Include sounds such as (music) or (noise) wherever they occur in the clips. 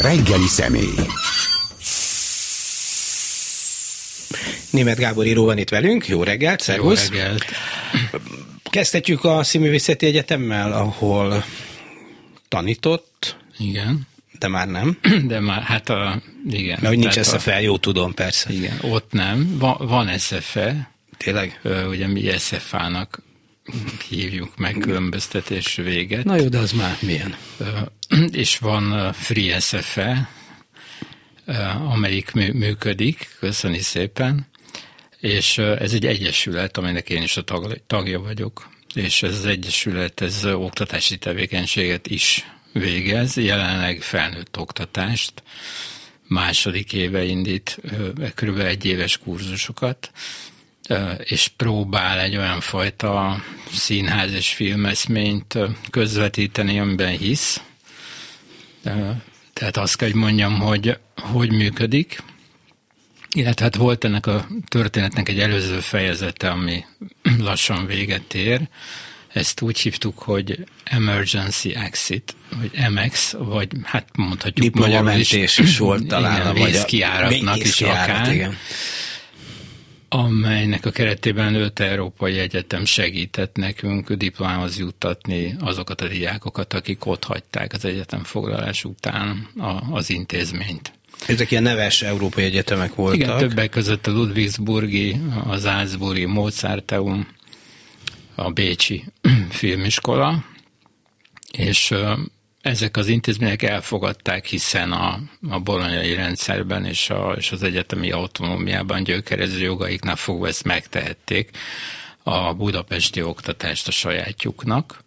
Reggeli személy. Német Gábor író van itt velünk. Jó reggelt, szervusz. Jó reggelt. Kezdhetjük a Színművészeti Egyetemmel, ahol tanított, Igen. de már nem. De már, hát a, igen. Mert hogy nincs Tehát SFL, jó tudom, persze. A, igen, ott nem. Van, van SFE, Tényleg? ö, ugye mi SFA-nak hívjuk meg különböztetés véget. Na jó, de az már milyen? És van Free SFE, amelyik mű, működik, köszöni szépen, és ez egy egyesület, aminek én is a tag, tagja vagyok, és ez az egyesület, ez oktatási tevékenységet is végez, jelenleg felnőtt oktatást, második éve indít körülbelül egy éves kurzusokat, és próbál egy olyan fajta színház és filmeszményt közvetíteni, amiben hisz. Tehát azt kell, hogy mondjam, hogy hogy működik, illetve hát volt ennek a történetnek egy előző fejezete, ami (clears throat) lassan véget ér. Ezt úgy hívtuk, hogy Emergency Exit, vagy MX, vagy hát mondhatjuk magyarul is. Is volt talán. Igen, a magyar- is Vészkijárat, akár Igen. Amelynek a keretében öt európai egyetem segített nekünk diplomához juttatni azokat a diákokat, akik ott hagyták az egyetem foglalás után a, az intézményt. Ezek ilyen neves európai egyetemek voltak. Igen, többek között a Ludwigsburgi, a Salzburgi Mozarteum, a Bécsi (clears throat) filmiskola, és ezek az intézmények elfogadták, hiszen a, a bolonyai rendszerben és, a, és az egyetemi autonómiában gyökerező jogaiknál fogva ezt megtehették a budapesti oktatást a sajátjuknak,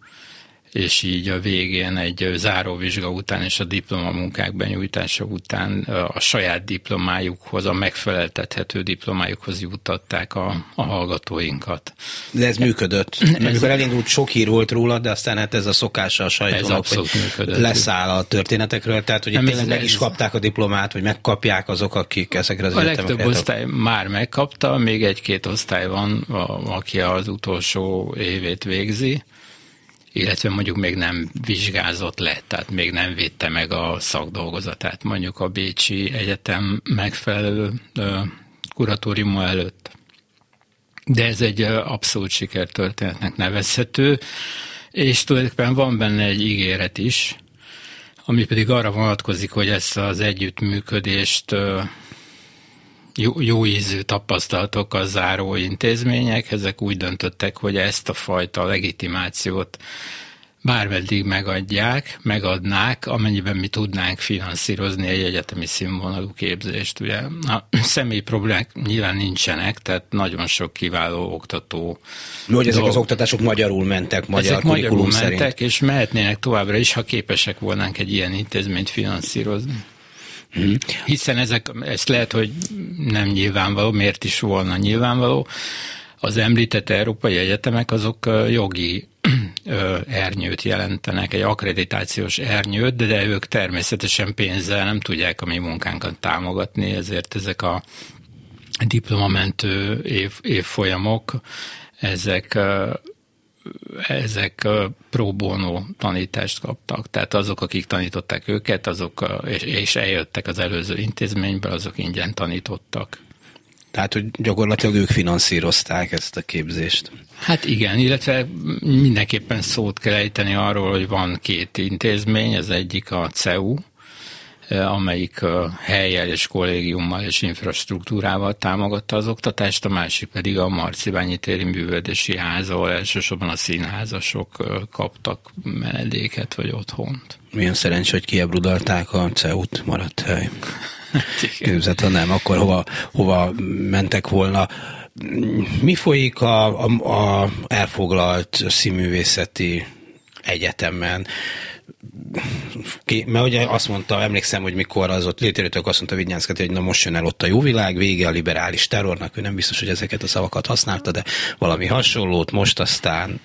és így a végén egy záróvizsga után és a diplomamunkák benyújtása után a saját diplomájukhoz, a megfeleltethető diplomájukhoz juttatták a, a hallgatóinkat. De ez működött. Ez... Amikor elindult, sok hír volt róla, de aztán hát ez a szokása a sajtónak, Ez hogy működött. leszáll a történetekről, tehát hogy tényleg meg is kapták a diplomát, vagy megkapják azok, akik ezekre az A legtöbb osztály már megkapta, még egy-két osztály van, a, aki az utolsó évét végzi, illetve mondjuk még nem vizsgázott le, tehát még nem védte meg a szakdolgozatát mondjuk a Bécsi Egyetem megfelelő kuratóriuma előtt. De ez egy abszolút sikertörténetnek nevezhető, és tulajdonképpen van benne egy ígéret is, ami pedig arra vonatkozik, hogy ezt az együttműködést jó, jó ízű tapasztalatok a záró intézmények, ezek úgy döntöttek, hogy ezt a fajta legitimációt bármeddig megadják, megadnák, amennyiben mi tudnánk finanszírozni egy egyetemi színvonalú képzést. Ugye a személyi problémák nyilván nincsenek, tehát nagyon sok kiváló oktató Hogy ezek az oktatások magyarul mentek, magyar ezek magyarul kurikulum szerint. mentek, és mehetnének továbbra is, ha képesek volnánk egy ilyen intézményt finanszírozni. Mhm. Hiszen ezek, ezt lehet, hogy nem nyilvánvaló, miért is volna nyilvánvaló. Az említett európai egyetemek azok jogi ernyőt jelentenek, egy akkreditációs ernyőt, de, ők természetesen pénzzel nem tudják a mi munkánkat támogatni, ezért ezek a diplomamentő év, évfolyamok, ezek ezek pro bono tanítást kaptak. Tehát azok, akik tanították őket, azok, és, és eljöttek az előző intézményből, azok ingyen tanítottak. Tehát, hogy gyakorlatilag ők finanszírozták ezt a képzést. Hát igen, illetve mindenképpen szót kell ejteni arról, hogy van két intézmény, az egyik a CEU, amelyik helyjel és kollégiummal és infrastruktúrával támogatta az oktatást, a másik pedig a Marcibányi téri művelődési ház, ahol elsősorban a színházasok kaptak menedéket vagy otthont. Milyen szerencsé, hogy kiebrudalták a CEUT, maradt hely. Igen. Képzeld, ha nem, akkor hova, hova mentek volna. Mi folyik a, a, a elfoglalt színművészeti egyetemen? Ki, mert ugye azt mondta, emlékszem, hogy mikor az ott létrejött, azt mondta Vigyánszkati, hogy na most jön el ott a jó világ, vége a liberális terrornak, ő nem biztos, hogy ezeket a szavakat használta, de valami hasonlót most aztán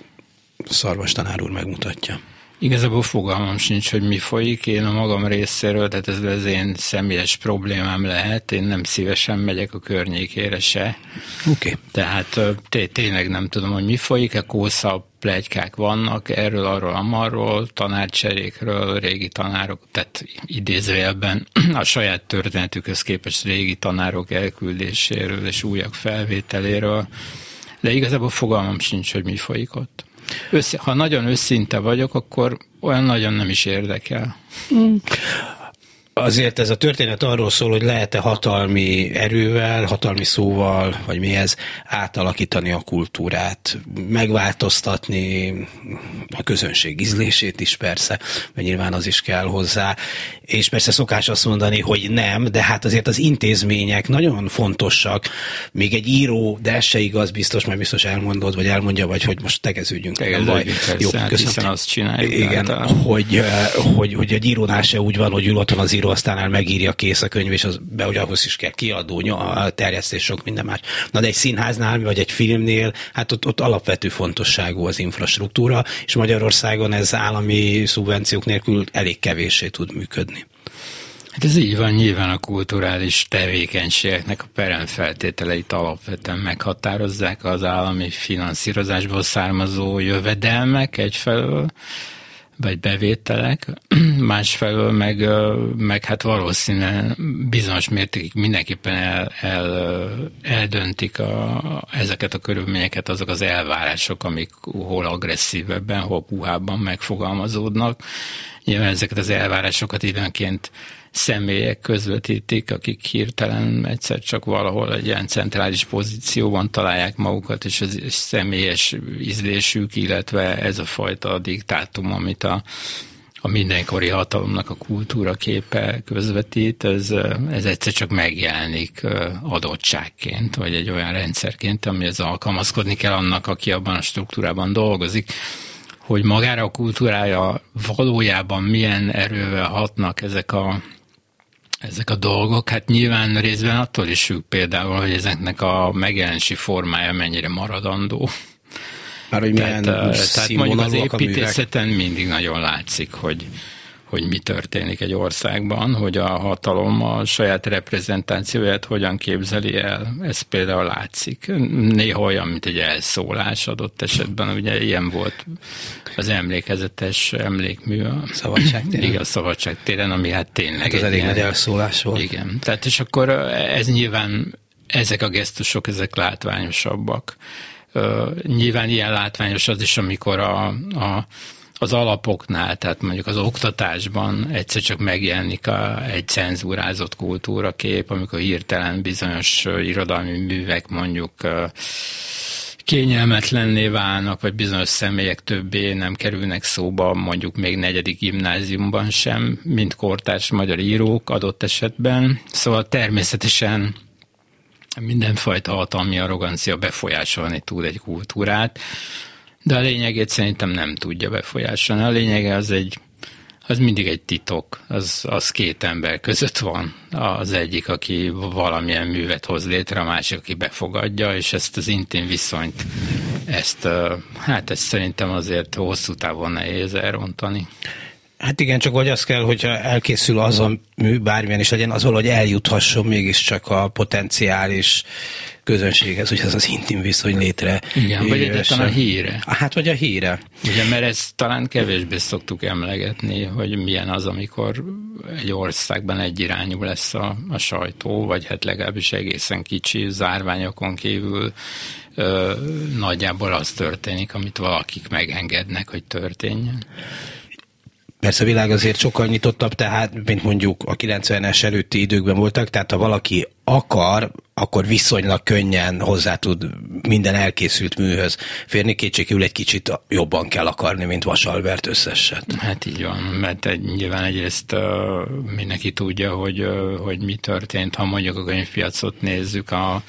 Szarvas tanár úr megmutatja. Igazából fogalmam sincs, hogy mi folyik. Én a magam részéről, tehát ez az én személyes problémám lehet. Én nem szívesen megyek a környékére se. Oké. Okay. Tehát té- tényleg nem tudom, hogy mi folyik. A Kósza plegykák vannak erről, arról, amarról, tanárcserékről, régi tanárok, tehát idézőjelben a saját történetükhöz képest régi tanárok elküldéséről és újak felvételéről, de igazából fogalmam sincs, hogy mi folyik ott. Össze, ha nagyon őszinte vagyok, akkor olyan nagyon nem is érdekel. Mm azért ez a történet arról szól, hogy lehet-e hatalmi erővel, hatalmi szóval, vagy mi ez, átalakítani a kultúrát, megváltoztatni a közönség ízlését is persze, mert nyilván az is kell hozzá, és persze szokás azt mondani, hogy nem, de hát azért az intézmények nagyon fontosak, még egy író, de ez se igaz, biztos, mert biztos elmondod, vagy elmondja, vagy hogy most tegeződjünk. Tegeződjünk, persze, Jó, hát köszönöm. azt csináljuk. Igen, hát hogy, hogy, hogy egy írónál se úgy van, hogy ül otthon az író író aztán megírja kész a könyv, és az, be, hogy ahhoz is kell kiadó, a terjesztés, sok minden más. Na de egy színháznál, vagy egy filmnél, hát ott, ott alapvető fontosságú az infrastruktúra, és Magyarországon ez állami szubvenciók nélkül elég kevéssé tud működni. Hát ez így van, nyilván a kulturális tevékenységeknek a peremfeltételeit alapvetően meghatározzák az állami finanszírozásból származó jövedelmek egyfelől, vagy bevételek, (clears throat) másfelől meg, meg hát valószínűleg bizonyos mértékig mindenképpen el, el, eldöntik a, ezeket a körülményeket azok az elvárások, amik hol agresszívebben, hol puhábban megfogalmazódnak. Nyilván ezeket az elvárásokat időnként személyek közvetítik, akik hirtelen egyszer csak valahol egy ilyen centrális pozícióban találják magukat, és az személyes ízlésük, illetve ez a fajta diktátum, amit a, a mindenkori hatalomnak a kultúra képe közvetít, ez, ez egyszer csak megjelenik adottságként, vagy egy olyan rendszerként, amihez alkalmazkodni kell annak, aki abban a struktúrában dolgozik hogy magára a kultúrája valójában milyen erővel hatnak ezek a ezek a dolgok, hát nyilván részben attól is függ például, hogy ezeknek a megjelenési formája mennyire maradandó. Már hogy milyen tehát, tehát mondjuk az építészeten mindig nagyon látszik, hogy hogy mi történik egy országban, hogy a hatalom a saját reprezentációját hogyan képzeli el. Ez például látszik. Néha olyan, mint egy elszólás adott esetben, ugye ilyen volt az emlékezetes emlékmű. A szabadságtéren? Igen, a szabadságtéren, ami hát tényleg... Hát ez elég nagy elszólás volt. Igen. Tehát és akkor ez nyilván, ezek a gesztusok, ezek látványosabbak. Nyilván ilyen látványos az is, amikor a, a az alapoknál, tehát mondjuk az oktatásban egyszer csak megjelenik a, egy cenzúrázott kultúrakép, amikor hirtelen bizonyos irodalmi művek mondjuk kényelmetlenné válnak, vagy bizonyos személyek többé nem kerülnek szóba, mondjuk még negyedik gimnáziumban sem, mint kortárs magyar írók adott esetben. Szóval természetesen mindenfajta hatalmi arrogancia befolyásolni tud egy kultúrát, de a lényegét szerintem nem tudja befolyásolni. A lényege az egy az mindig egy titok, az, az két ember között van. Az egyik, aki valamilyen művet hoz létre, a másik, aki befogadja, és ezt az intim viszonyt, ezt, hát ezt szerintem azért hosszú távon nehéz elrontani. Hát igen, csak hogy az kell, hogyha elkészül az a mű, bármilyen is legyen, az valahogy eljuthasson mégiscsak a potenciális közönséghez, hogy ez az intim viszony létre. Igen, vagy egyáltalán a híre. Hát, vagy a híre. Ugye, mert ezt talán kevésbé szoktuk emlegetni, hogy milyen az, amikor egy országban egyirányú lesz a, a sajtó, vagy hát legalábbis egészen kicsi zárványokon kívül ö, nagyjából az történik, amit valakik megengednek, hogy történjen. Persze a világ azért sokkal nyitottabb, tehát, mint mondjuk a 90-es előtti időkben voltak, tehát ha valaki akar, akkor viszonylag könnyen hozzá tud minden elkészült műhöz férni. Kétségül egy kicsit jobban kell akarni, mint Vasalbert összeset. Hát így van, mert egy, nyilván egyrészt uh, mindenki tudja, hogy, uh, hogy mi történt. Ha mondjuk a könyvpiacot nézzük, a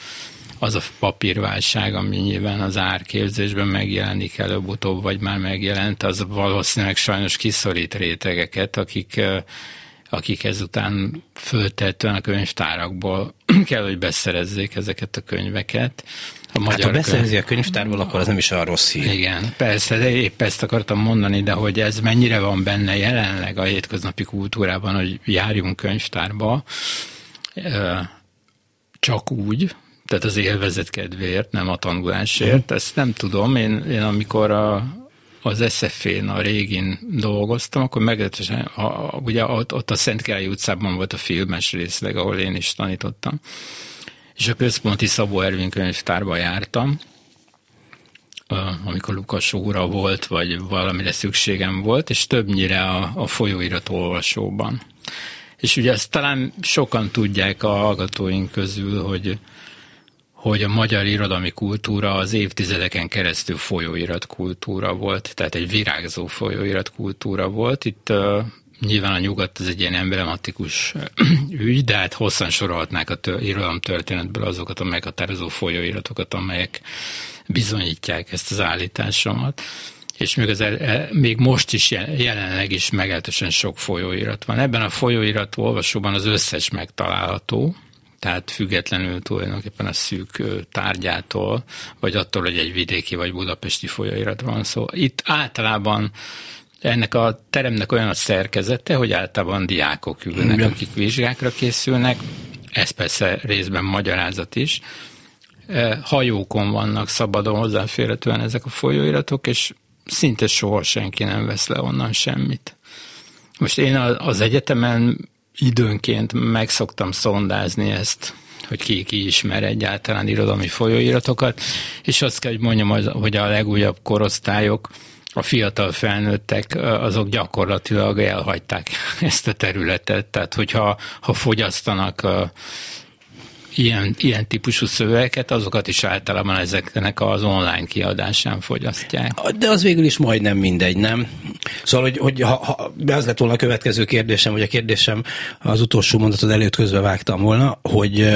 az a papírválság, ami nyilván az árképzésben megjelenik előbb-utóbb, vagy már megjelent, az valószínűleg sajnos kiszorít rétegeket, akik, akik ezután föltettően a könyvtárakból (clears throat) kell, hogy beszerezzék ezeket a könyveket. A magyar hát ha beszerzi a könyvtárból, akkor az nem is a rossz hír. Igen, persze, de épp ezt akartam mondani, de hogy ez mennyire van benne jelenleg a hétköznapi kultúrában, hogy járjunk könyvtárba, csak úgy, tehát az élvezet kedvéért, nem a tanulásért. Ezt nem tudom. Én, én amikor a, az SZF-én, a régin dolgoztam, akkor meglehetősen, a, ugye ott, ott a Szentkirály utcában volt a filmes részleg, ahol én is tanítottam, és a központi Szabó Ervin könyvtárba jártam, amikor Lukas óra volt, vagy valamire szükségem volt, és többnyire a, a folyóirat olvasóban. És ugye ezt talán sokan tudják a hallgatóink közül, hogy hogy a magyar irodalmi kultúra az évtizedeken keresztül folyóirat kultúra volt, tehát egy virágzó folyóirat kultúra volt. Itt uh, nyilván a nyugat ez egy ilyen emblematikus (clears throat) ügy, de hát hosszan sorolhatnák a tör, irodalom történetből azokat a meghatározó folyóiratokat, amelyek bizonyítják ezt az állításomat. És még, az, még most is jelenleg is meglehetősen sok folyóirat van. Ebben a folyóirat olvasóban az összes megtalálható, tehát függetlenül tulajdonképpen a szűk tárgyától, vagy attól, hogy egy vidéki vagy budapesti folyóirat van szó. Itt általában ennek a teremnek olyan a szerkezete, hogy általában diákok ülnek, Igen. akik vizsgákra készülnek, ez persze részben magyarázat is. Hajókon vannak szabadon hozzáférhetően ezek a folyóiratok, és szinte soha senki nem vesz le onnan semmit. Most én az egyetemen időnként meg szoktam szondázni ezt, hogy ki, ki ismer egyáltalán irodalmi folyóiratokat, és azt kell, hogy mondjam, hogy a legújabb korosztályok, a fiatal felnőttek, azok gyakorlatilag elhagyták (laughs) ezt a területet. Tehát, hogyha ha fogyasztanak ilyen, ilyen típusú szövegeket, azokat is általában ezeknek az online kiadásán fogyasztják. De az végül is majdnem mindegy, nem? Szóval, hogy, hogy ha, ha az lett volna a következő kérdésem, vagy a kérdésem az utolsó mondatod előtt közbe vágtam volna, hogy,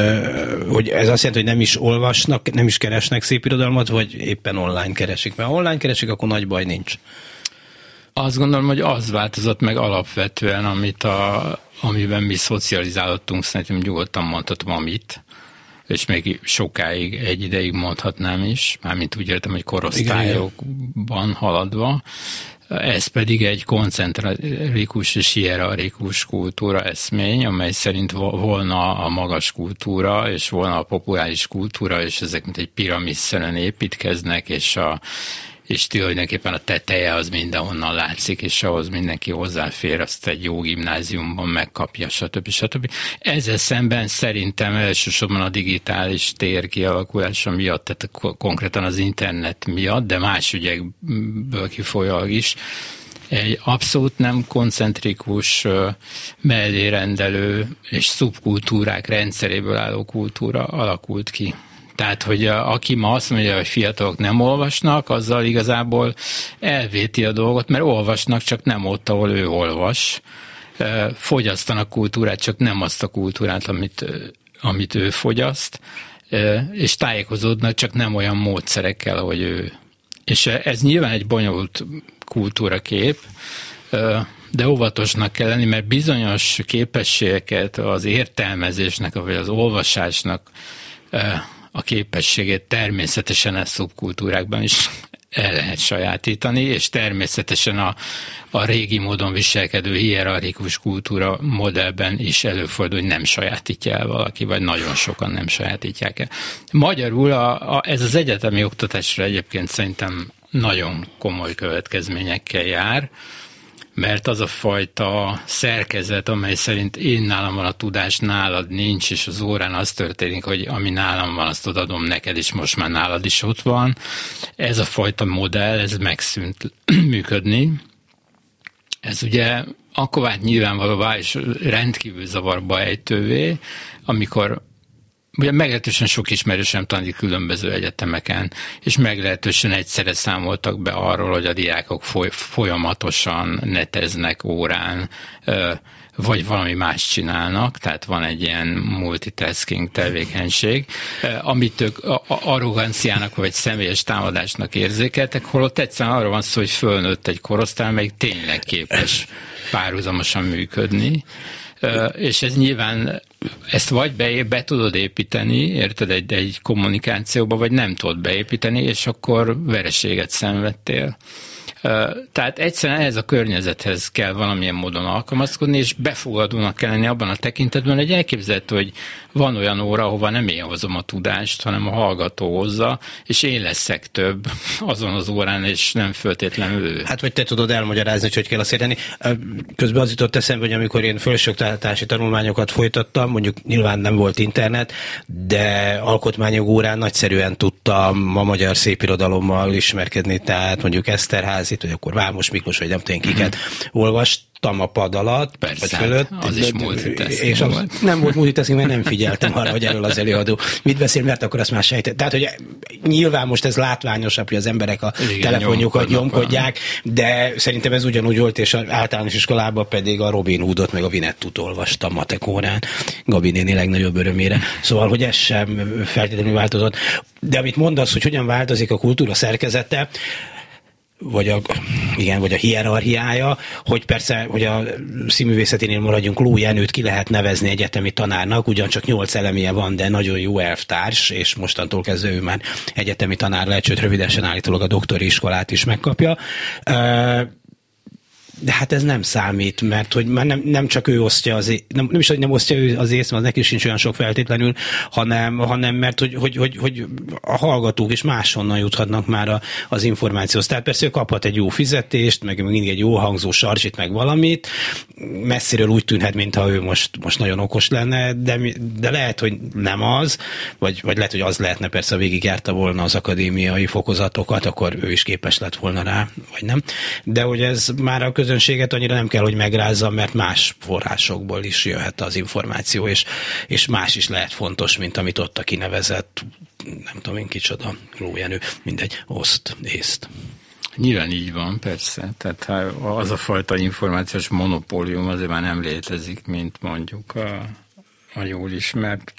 hogy ez azt jelenti, hogy nem is olvasnak, nem is keresnek szép irodalmat, vagy éppen online keresik. Mert ha online keresik, akkor nagy baj nincs. Azt gondolom, hogy az változott meg alapvetően, amit a, amiben mi szocializálódtunk, szerintem nyugodtan mondhatom amit, és még sokáig, egy ideig mondhatnám is, mármint úgy értem, hogy korosztályokban haladva, ez pedig egy koncentrikus és hierarchikus kultúra eszmény, amely szerint volna a magas kultúra, és volna a populáris kultúra, és ezek mint egy piramisszerűen építkeznek, és a és tulajdonképpen a teteje az mindenhonnan látszik, és ahhoz mindenki hozzáfér, azt egy jó gimnáziumban megkapja, stb. stb. Ezzel szemben szerintem elsősorban a digitális tér kialakulása miatt, tehát konkrétan az internet miatt, de más ügyekből kifolyólag is, egy abszolút nem koncentrikus, mellérendelő és szubkultúrák rendszeréből álló kultúra alakult ki. Tehát, hogy aki ma azt mondja, hogy fiatalok nem olvasnak, azzal igazából elvéti a dolgot, mert olvasnak, csak nem ott, ahol ő olvas. Fogyasztanak kultúrát, csak nem azt a kultúrát, amit, amit ő fogyaszt, és tájékozódnak, csak nem olyan módszerekkel, ahogy ő. És ez nyilván egy bonyolult kultúrakép, de óvatosnak kell lenni, mert bizonyos képességeket az értelmezésnek, vagy az olvasásnak a képességét természetesen a szubkultúrákban is el lehet sajátítani, és természetesen a, a régi módon viselkedő hierarchikus kultúra modellben is előfordul, hogy nem sajátítja el valaki, vagy nagyon sokan nem sajátítják el. Magyarul a, a, ez az egyetemi oktatásra egyébként szerintem nagyon komoly következményekkel jár, mert az a fajta szerkezet, amely szerint én nálam van a tudás, nálad nincs, és az órán az történik, hogy ami nálam van, azt adom neked, és most már nálad is ott van. Ez a fajta modell, ez megszűnt (clears throat) működni. Ez ugye akkor vált nyilvánvalóvá, és rendkívül zavarba ejtővé, amikor Ugye meglehetősen sok ismerősem tanít különböző egyetemeken, és meglehetősen egyszerre számoltak be arról, hogy a diákok folyamatosan neteznek órán, vagy valami más csinálnak, tehát van egy ilyen multitasking tevékenység, amit ők arroganciának vagy személyes támadásnak érzékeltek, holott egyszerűen arról van szó, hogy fölnőtt egy korosztály, amelyik tényleg képes párhuzamosan működni, és ez nyilván ezt vagy be, be tudod építeni, érted, egy, egy kommunikációba, vagy nem tudod beépíteni, és akkor vereséget szenvedtél. Tehát egyszerűen ehhez a környezethez kell valamilyen módon alkalmazkodni, és befogadónak kell lenni abban a tekintetben, hogy elképzelhető, hogy van olyan óra, ahova nem én hozom a tudást, hanem a hallgató hozza, és én leszek több azon az órán, és nem föltétlenül ő. Hát vagy te tudod elmagyarázni, hogy hogy kell azt érteni. Közben az jutott eszembe, hogy amikor én felsőoktatási tanulmányokat folytattam, mondjuk nyilván nem volt internet, de alkotmányok órán nagyszerűen tudtam a magyar szépirodalommal ismerkedni, tehát mondjuk Eszterházi, vagy akkor Vámos Miklós, vagy nem tudom kiket olvast, aludtam a pad alatt, Persze, vagy fölött. Az is multitasking és az volt. Nem volt multitasking, mert nem figyeltem arra, hogy erről az előadó mit beszél, mert akkor azt már sejtett. Tehát, hogy nyilván most ez látványosabb, hogy az emberek a Igen, telefonjukat nyomkodják, de szerintem ez ugyanúgy volt, és általános iskolában pedig a Robin Hoodot, meg a Vinettut olvastam matek órán, Gabi néni legnagyobb örömére. Szóval, hogy ez sem feltétlenül változott. De amit mondasz, hogy hogyan változik a kultúra szerkezete, vagy a, igen, vagy a hierarchiája, hogy persze, hogy a színművészeténél maradjunk, Ló Jenőt ki lehet nevezni egyetemi tanárnak, ugyancsak nyolc elemie van, de nagyon jó elvtárs, és mostantól kezdve ő már egyetemi tanár lehet, sőt rövidesen állítólag a doktori iskolát is megkapja de hát ez nem számít, mert hogy már nem, nem csak ő osztja az é- nem, nem is, hogy nem osztja ő az ész, mert neki sincs olyan sok feltétlenül, hanem, hanem mert hogy, hogy, hogy, hogy a hallgatók is máshonnan juthatnak már a, az információhoz. Tehát persze ő kaphat egy jó fizetést, meg mindig egy jó hangzó sarcsit, meg valamit. Messziről úgy tűnhet, mintha ő most, most nagyon okos lenne, de, de lehet, hogy nem az, vagy, vagy lehet, hogy az lehetne, persze végigjárta volna az akadémiai fokozatokat, akkor ő is képes lett volna rá, vagy nem. De hogy ez már a közönséget annyira nem kell, hogy megrázza, mert más forrásokból is jöhet az információ, és, és más is lehet fontos, mint amit ott a kinevezett, nem tudom én kicsoda, lójenő, mindegy, oszt, észt. Nyilván így van, persze. Tehát az a fajta információs monopólium azért már nem létezik, mint mondjuk a, a jól ismert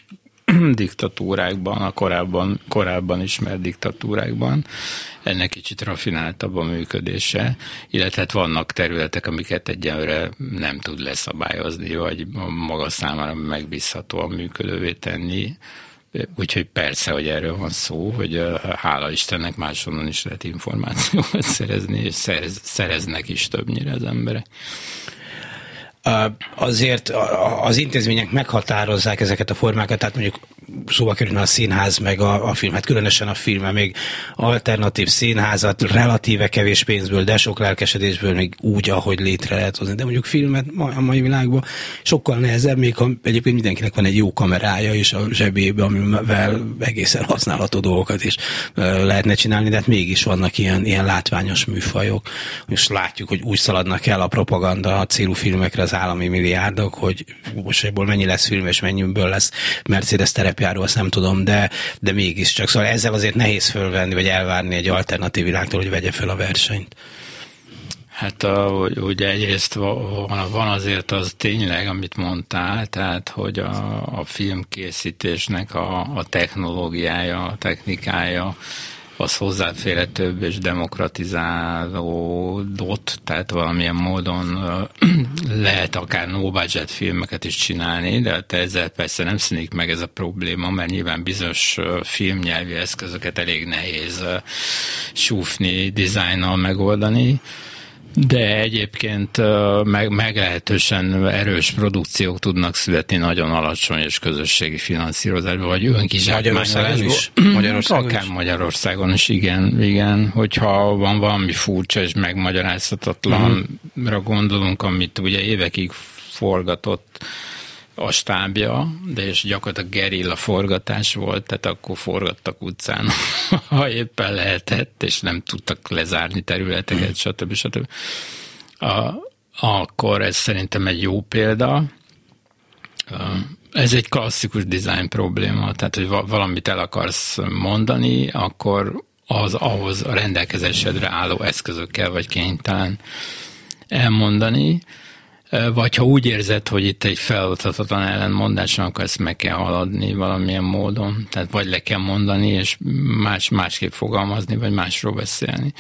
(clears throat) diktatúrákban, a korábban, korábban ismert diktatúrákban. Ennek kicsit rafináltabb a működése, illetve hát vannak területek, amiket egyenlőre nem tud leszabályozni, vagy maga számára megbízhatóan működővé tenni. Úgyhogy persze, hogy erről van szó, hogy hála Istennek máshonnan is lehet információt szerezni, és szerez, szereznek is többnyire az emberek azért az intézmények meghatározzák ezeket a formákat, tehát mondjuk szóba kerülne a színház, meg a, a film, hát különösen a film, még alternatív színházat relatíve kevés pénzből, de sok lelkesedésből még úgy, ahogy létre lehet hozni. De mondjuk filmet a mai világban sokkal nehezebb, még ha egyébként mindenkinek van egy jó kamerája is a zsebébe, amivel egészen használható dolgokat is lehetne csinálni, de hát mégis vannak ilyen, ilyen látványos műfajok. Most látjuk, hogy úgy szaladnak el a propaganda a célú filmekre az állami milliárdok, hogy most ebből mennyi lesz film, és mennyiből lesz Mercedes terepjáró, azt nem tudom, de, de mégiscsak. Szóval ezzel azért nehéz fölvenni, vagy elvárni egy alternatív világtól, hogy vegye fel a versenyt. Hát a, ugye egyrészt van, van azért az tényleg, amit mondtál, tehát hogy a, a filmkészítésnek a, a technológiája, a technikája az hozzáférhetőbb és demokratizálódott, tehát valamilyen módon (clears throat) lehet akár no budget filmeket is csinálni, de hát ezzel persze nem színik meg ez a probléma, mert nyilván bizonyos filmnyelvi eszközöket elég nehéz súfni, dizájnnal megoldani. De egyébként meg, meglehetősen erős produkciók tudnak születni nagyon alacsony és közösségi finanszírozásban, vagy Magyarországon is? (clears throat) Magyarországon Akár is? Magyarországon is, igen, igen. Hogyha van valami furcsa és megmagyarázhatatlanra uh-huh. gondolunk, amit ugye évekig forgatott a stábja, de és gyakorlatilag gerilla forgatás volt, tehát akkor forgattak utcán, (laughs) ha éppen lehetett, és nem tudtak lezárni területeket, stb. stb. A, akkor ez szerintem egy jó példa. Ez egy klasszikus design probléma, tehát hogy valamit el akarsz mondani, akkor az ahhoz a rendelkezésedre álló eszközökkel vagy kénytelen elmondani, vagy ha úgy érzed, hogy itt egy feladhatatlan ellenmondás van, akkor ezt meg kell haladni valamilyen módon. Tehát vagy le kell mondani, és más, másképp fogalmazni, vagy másról beszélni.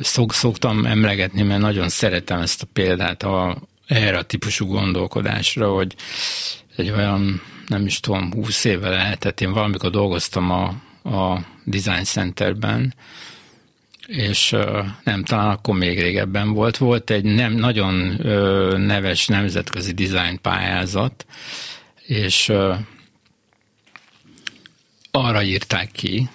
Szok, szoktam emlegetni, mert nagyon szeretem ezt a példát a, erre a típusú gondolkodásra, hogy egy olyan, nem is tudom, húsz éve lehetett, én valamikor dolgoztam a, a Design Centerben, és nem, talán akkor még régebben volt. Volt egy nem, nagyon neves nemzetközi design pályázat, és arra írták ki,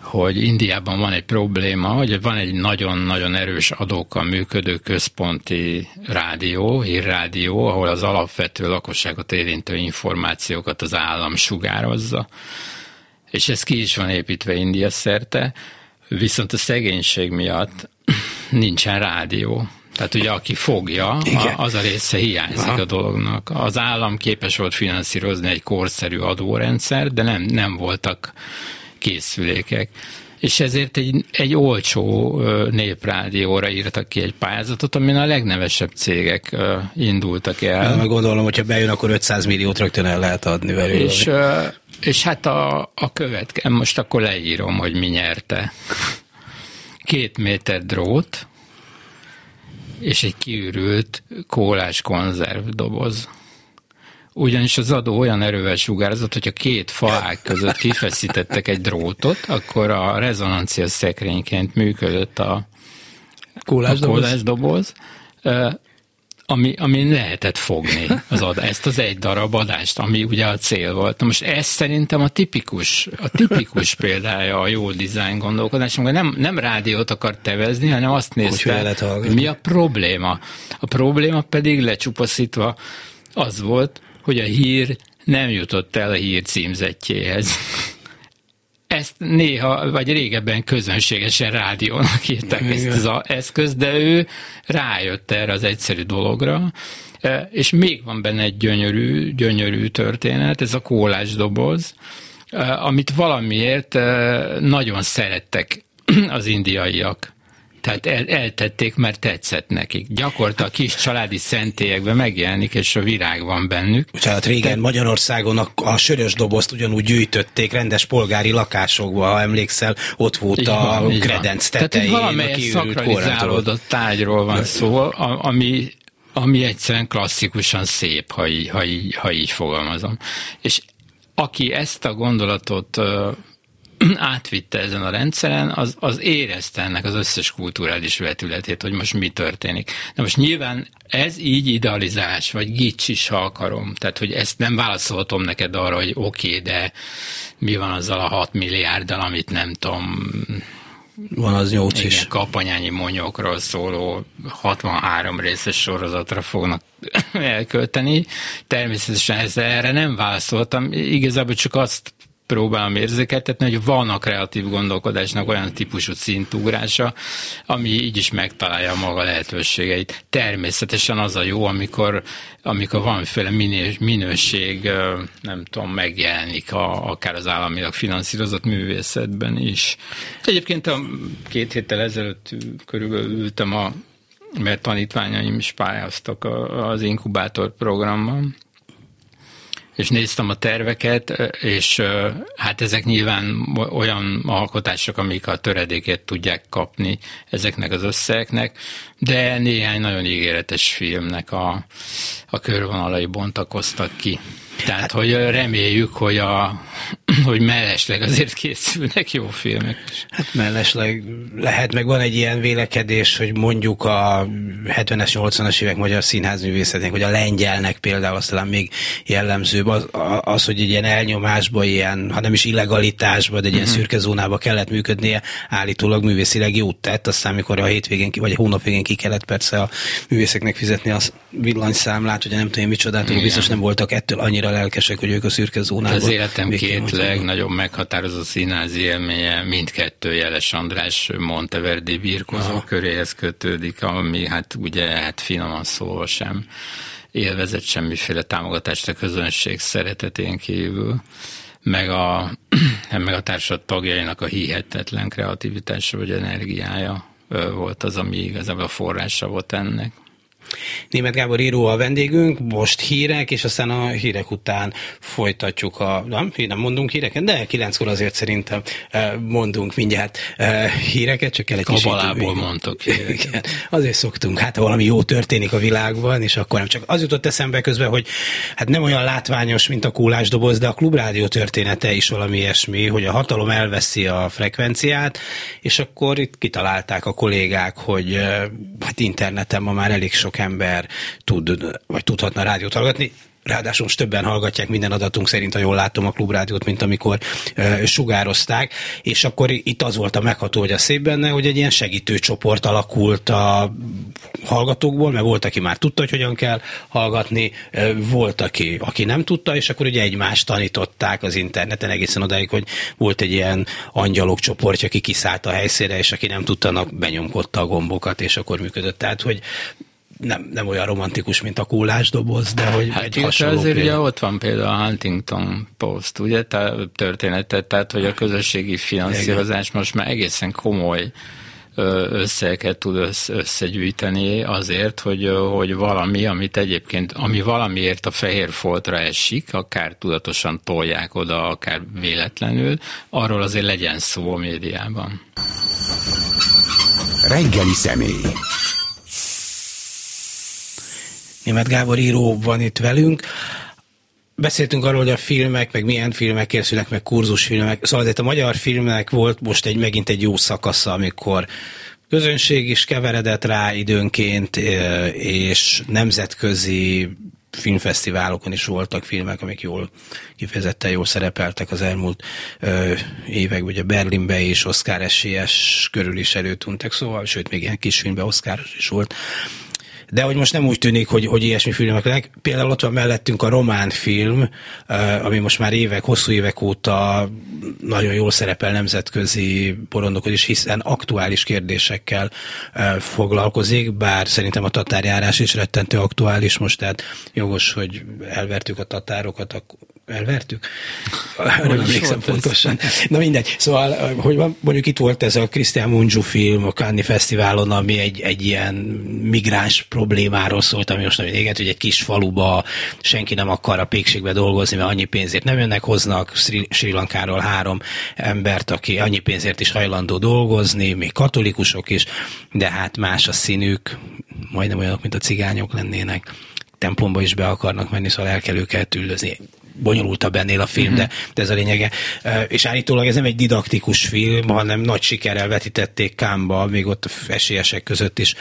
hogy Indiában van egy probléma, hogy van egy nagyon-nagyon erős adókkal működő központi rádió, hírrádió, ahol az alapvető lakosságot érintő információkat az állam sugározza. És ez ki is van építve India szerte, viszont a szegénység miatt (clears throat) nincsen rádió. Tehát ugye aki fogja, Igen. az a része hiányzik Aha. a dolognak. Az állam képes volt finanszírozni egy korszerű adórendszer, de nem, nem voltak készülékek. És ezért egy, egy olcsó néprádióra írtak ki egy pályázatot, amin a legnevesebb cégek indultak el. Meg gondolom, hogyha bejön, akkor 500 milliót rögtön el lehet adni belőle. És, és hát a, a követke, most akkor leírom, hogy mi nyerte. Két méter drót, és egy kiürült kólás konzervdoboz. Ugyanis az adó olyan erővel sugárzott, hogy a két faák között kifeszítettek egy drótot, akkor a rezonancia szekrényként működött a kólás doboz, ami, ami lehetett fogni az ad, ezt az egy darab adást, ami ugye a cél volt. Na most ez szerintem a tipikus, a tipikus (laughs) példája a jó design gondolkodásnak, nem, nem rádiót akar tevezni, hanem azt nézte, hogy mi a probléma. A probléma pedig lecsupaszítva az volt, hogy a hír nem jutott el a hír címzetjéhez. Ezt néha, vagy régebben közönségesen rádiónak írták Igen. ezt az eszközt, de ő rájött erre az egyszerű dologra, e, és még van benne egy gyönyörű, gyönyörű történet, ez a kólás doboz, e, amit valamiért e, nagyon szerettek az indiaiak. Tehát el, eltették, mert tetszett nekik. Gyakorta a kis családi szentélyekben megjelenik, és a virág van bennük. Tehát régen Te... Magyarországon a, a sörös dobozt ugyanúgy gyűjtötték rendes polgári lakásokba, ha emlékszel, ott volt így a van, kredenc tetején. Tehát valamelyes szakralizálódott tárgyról van szó, ami, ami egyszerűen klasszikusan szép, ha így, ha, így, ha így fogalmazom. És aki ezt a gondolatot (clears throat) átvitte ezen a rendszeren, az, az érezte ennek az összes kulturális vetületét, hogy most mi történik. Na most nyilván ez így idealizás, vagy gics is, ha akarom. Tehát, hogy ezt nem válaszolhatom neked arra, hogy oké, okay, de mi van azzal a 6 milliárddal, amit nem tudom, van az nyolc is. Kapanyányi monyokról szóló 63 részes sorozatra fognak (clears throat) elkölteni. Természetesen ezzel erre nem válaszoltam. Igazából csak azt próbálom érzékeltetni, hogy van a kreatív gondolkodásnak olyan típusú szintugrása, ami így is megtalálja maga lehetőségeit. Természetesen az a jó, amikor, amikor valamiféle minőség, nem tudom, megjelenik a, akár az államilag finanszírozott művészetben is. Egyébként a két héttel ezelőtt körülbelül ültem a mert tanítványaim is pályáztak az inkubátor programban, és néztem a terveket, és hát ezek nyilván olyan alkotások, amik a töredéket tudják kapni ezeknek az összegeknek, de néhány nagyon ígéretes filmnek a, a körvonalai bontakoztak ki. Tehát, hogy reméljük, hogy, a, (clears throat) hogy mellesleg azért készülnek jó filmek. Hát mellesleg lehet, meg van egy ilyen vélekedés, hogy mondjuk a 70-es, 80-as évek magyar színházművészetnek, hogy a lengyelnek például aztán még jellemzőbb az, az, hogy egy ilyen elnyomásba, ilyen, ha nem is illegalitásba, de egy ilyen uh-huh. szürke zónába kellett működnie, állítólag művészileg jót tett, aztán amikor a hétvégén, vagy a hónap végén ki kellett persze a művészeknek fizetni a villanyszámlát, ugye nem tudom micsodát, biztos nem voltak ettől annyira lelkesek, hogy ők a szürke zónában. Az életem két legnagyobb meghatározó színházi élménye mindkettő Jeles András Monteverdi birkozó Aha. köréhez kötődik, ami hát ugye hát finoman szólva sem élvezett semmiféle támogatást a közönség szeretetén kívül meg a, (clears throat) meg a társad tagjainak a hihetetlen kreativitása vagy energiája volt az, ami igazából a forrása volt ennek. Német Gábor író a vendégünk, most hírek, és aztán a hírek után folytatjuk a, nem, nem mondunk híreket, de kilenckor azért szerintem eh, mondunk mindjárt eh, híreket, csak kell egy kis Kabalából mondtok Igen, (laughs) azért szoktunk, hát valami jó történik a világban, és akkor nem csak az jutott eszembe közben, hogy hát nem olyan látványos, mint a kólásdoboz, de a klubrádió története is valami ilyesmi, hogy a hatalom elveszi a frekvenciát, és akkor itt kitalálták a kollégák, hogy eh, hát interneten ma már elég sok ember tud, vagy tudhatna rádiót hallgatni. Ráadásul most többen hallgatják minden adatunk szerint, ha jól látom a klubrádiót, mint amikor e, sugározták, és akkor itt az volt a megható, hogy a szép benne, hogy egy ilyen segítőcsoport alakult a hallgatókból, mert volt, aki már tudta, hogy hogyan kell hallgatni, e, volt, aki, aki nem tudta, és akkor ugye egymást tanították az interneten egészen odáig, hogy volt egy ilyen angyalok csoportja, aki kiszállt a helyszínre, és aki nem tudta, benyomkodta a gombokat, és akkor működött. Tehát, hogy nem, nem olyan romantikus, mint a doboz, de hogy hát egy hasonló azért ugye ott van például a Huntington Post, ugye, történetet, tehát hogy a közösségi finanszírozás most már egészen komoly összeget tud összegyűjteni azért, hogy, hogy valami, amit egyébként, ami valamiért a fehér foltra esik, akár tudatosan tolják oda, akár véletlenül, arról azért legyen szó a médiában. Reggeli személy. Német Gábor író van itt velünk. Beszéltünk arról, hogy a filmek, meg milyen filmek készülnek, meg kurzusfilmek. Szóval azért a magyar filmnek volt most egy megint egy jó szakasza, amikor közönség is keveredett rá időnként, és nemzetközi filmfesztiválokon is voltak filmek, amik jól, kifejezetten jól szerepeltek az elmúlt ö, években, ugye Berlinbe és Oscar esélyes körül is előtűntek, szóval, sőt, még ilyen kis filmben Oscar is volt de hogy most nem úgy tűnik, hogy, hogy ilyesmi filmek lennek. Például ott van mellettünk a román film, eh, ami most már évek, hosszú évek óta nagyon jól szerepel nemzetközi porondokon is, hiszen aktuális kérdésekkel eh, foglalkozik, bár szerintem a tatárjárás is rettentő aktuális most, tehát jogos, hogy elvertük a tatárokat, elvertük? Nem emlékszem pontosan. Na mindegy. Szóval, hogy van, mondjuk itt volt ez a Christian Mungiu film a Cannes Fesztiválon, ami egy, egy ilyen migráns problémáról szólt, ami most nagyon éget, hogy egy kis faluba senki nem akar a pékségbe dolgozni, mert annyi pénzért nem jönnek, hoznak Sri, Sri Lankáról három embert, aki annyi pénzért is hajlandó dolgozni, még katolikusok is, de hát más a színük, majdnem olyanok, mint a cigányok lennének templomba is be akarnak menni, szóval el kell őket üldözni bonyolultabb ennél a film, uh-huh. de, de ez a lényege. És állítólag ez nem egy didaktikus film, hanem nagy sikerrel vetítették Kámba, még ott esélyesek között is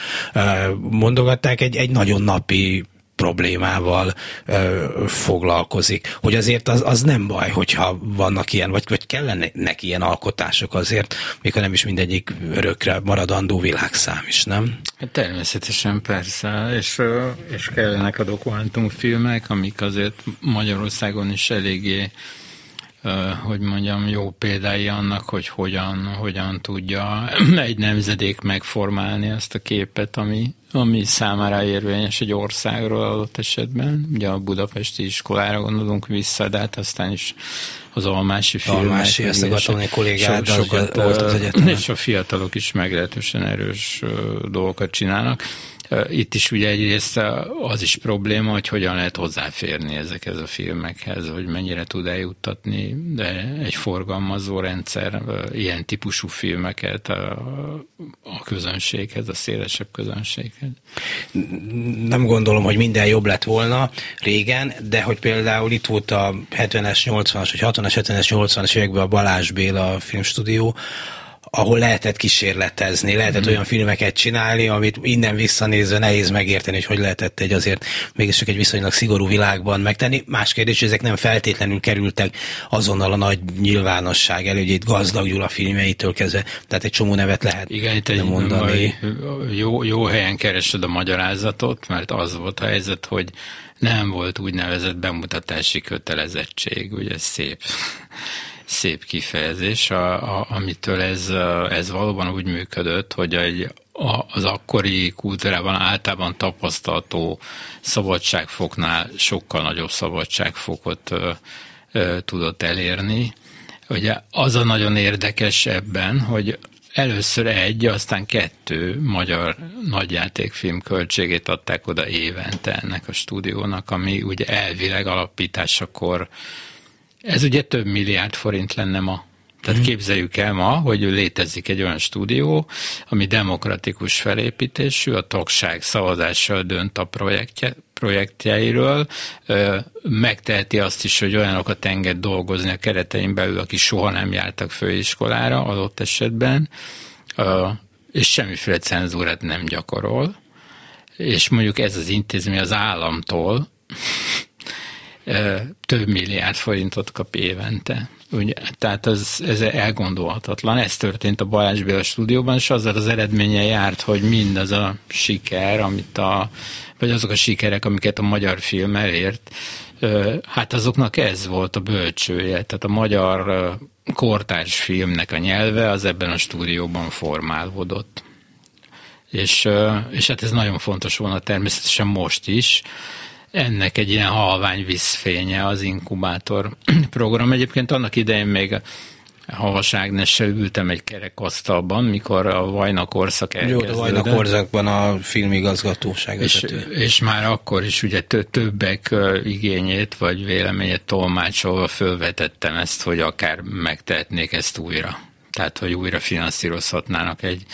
mondogatták, egy, egy nagyon napi problémával ö, foglalkozik. Hogy azért az, az nem baj, hogyha vannak ilyen, vagy, vagy kellene neki ilyen alkotások azért, még ha nem is mindegyik örökre maradandó világszám is, nem? Hát természetesen persze, és, és kellenek a dokumentumfilmek, amik azért Magyarországon is eléggé hogy mondjam, jó példái annak, hogy hogyan, hogyan tudja (clears throat) egy nemzedék megformálni ezt a képet, ami, ami számára érvényes egy országról adott esetben. Ugye a budapesti iskolára gondolunk vissza, de hát aztán is az almási filmek. Almási, ezt a kollégát, so, sokat, volt az egyetemen. És a fiatalok is meglehetősen erős dolgokat csinálnak. Itt is ugye egyrészt az is probléma, hogy hogyan lehet hozzáférni ezekhez a filmekhez, hogy mennyire tud eljuttatni de egy forgalmazó rendszer ilyen típusú filmeket a, a közönséghez, a szélesebb közönséghez. Nem gondolom, hogy minden jobb lett volna régen, de hogy például itt volt a 70-es, 80-as, vagy 60-as, 70-es, 80-as években a Balázs Béla filmstúdió, ahol lehetett kísérletezni, lehetett mm. olyan filmeket csinálni, amit innen visszanézve nehéz megérteni, hogy hogy lehetett egy azért mégiscsak egy viszonylag szigorú világban megtenni. Más kérdés, hogy ezek nem feltétlenül kerültek azonnal a nagy nyilvánosság elő, hogy itt gazdag Gyula filmjeitől kezdve, tehát egy csomó nevet lehet Igen, itt egy mondani. Jó, jó helyen keresed a magyarázatot, mert az volt a helyzet, hogy nem volt úgynevezett bemutatási kötelezettség, ugye szép szép kifejezés, a, a, amitől ez, ez valóban úgy működött, hogy egy, a, az akkori kultúrában általában tapasztalható szabadságfoknál sokkal nagyobb szabadságfokot ö, ö, tudott elérni. Ugye az a nagyon érdekes ebben, hogy először egy, aztán kettő magyar nagyjátékfilm költségét adták oda évente ennek a stúdiónak, ami ugye elvileg alapításakor, ez ugye több milliárd forint lenne ma. Tehát mhm. képzeljük el ma, hogy létezik egy olyan stúdió, ami demokratikus felépítésű, a tagság szavazással dönt a projektje, projektjeiről, megteheti azt is, hogy olyanokat enged dolgozni a keretein belül, akik soha nem jártak főiskolára adott esetben, és semmiféle cenzúrát nem gyakorol, és mondjuk ez az intézmény az államtól több milliárd forintot kap évente. Ugye, tehát ez, ez elgondolhatatlan. Ez történt a Balázs Béla stúdióban, és azzal az eredménye járt, hogy mindaz a siker, amit a, vagy azok a sikerek, amiket a magyar film elért, hát azoknak ez volt a bölcsője. Tehát a magyar kortárs filmnek a nyelve az ebben a stúdióban formálódott. És, és hát ez nagyon fontos volna természetesen most is, ennek egy ilyen halvány vízfénye az inkubátor (clears throat) program. Egyébként annak idején még Havas Ágnessel ültem egy kerekasztalban, mikor a Vajna korszak elkezdődött. Jó, a Vajna korszakban a filmigazgatóság és, és már akkor is ugye többek igényét vagy véleményét tolmácsolva fölvetettem ezt, hogy akár megtehetnék ezt újra. Tehát, hogy újra finanszírozhatnának egy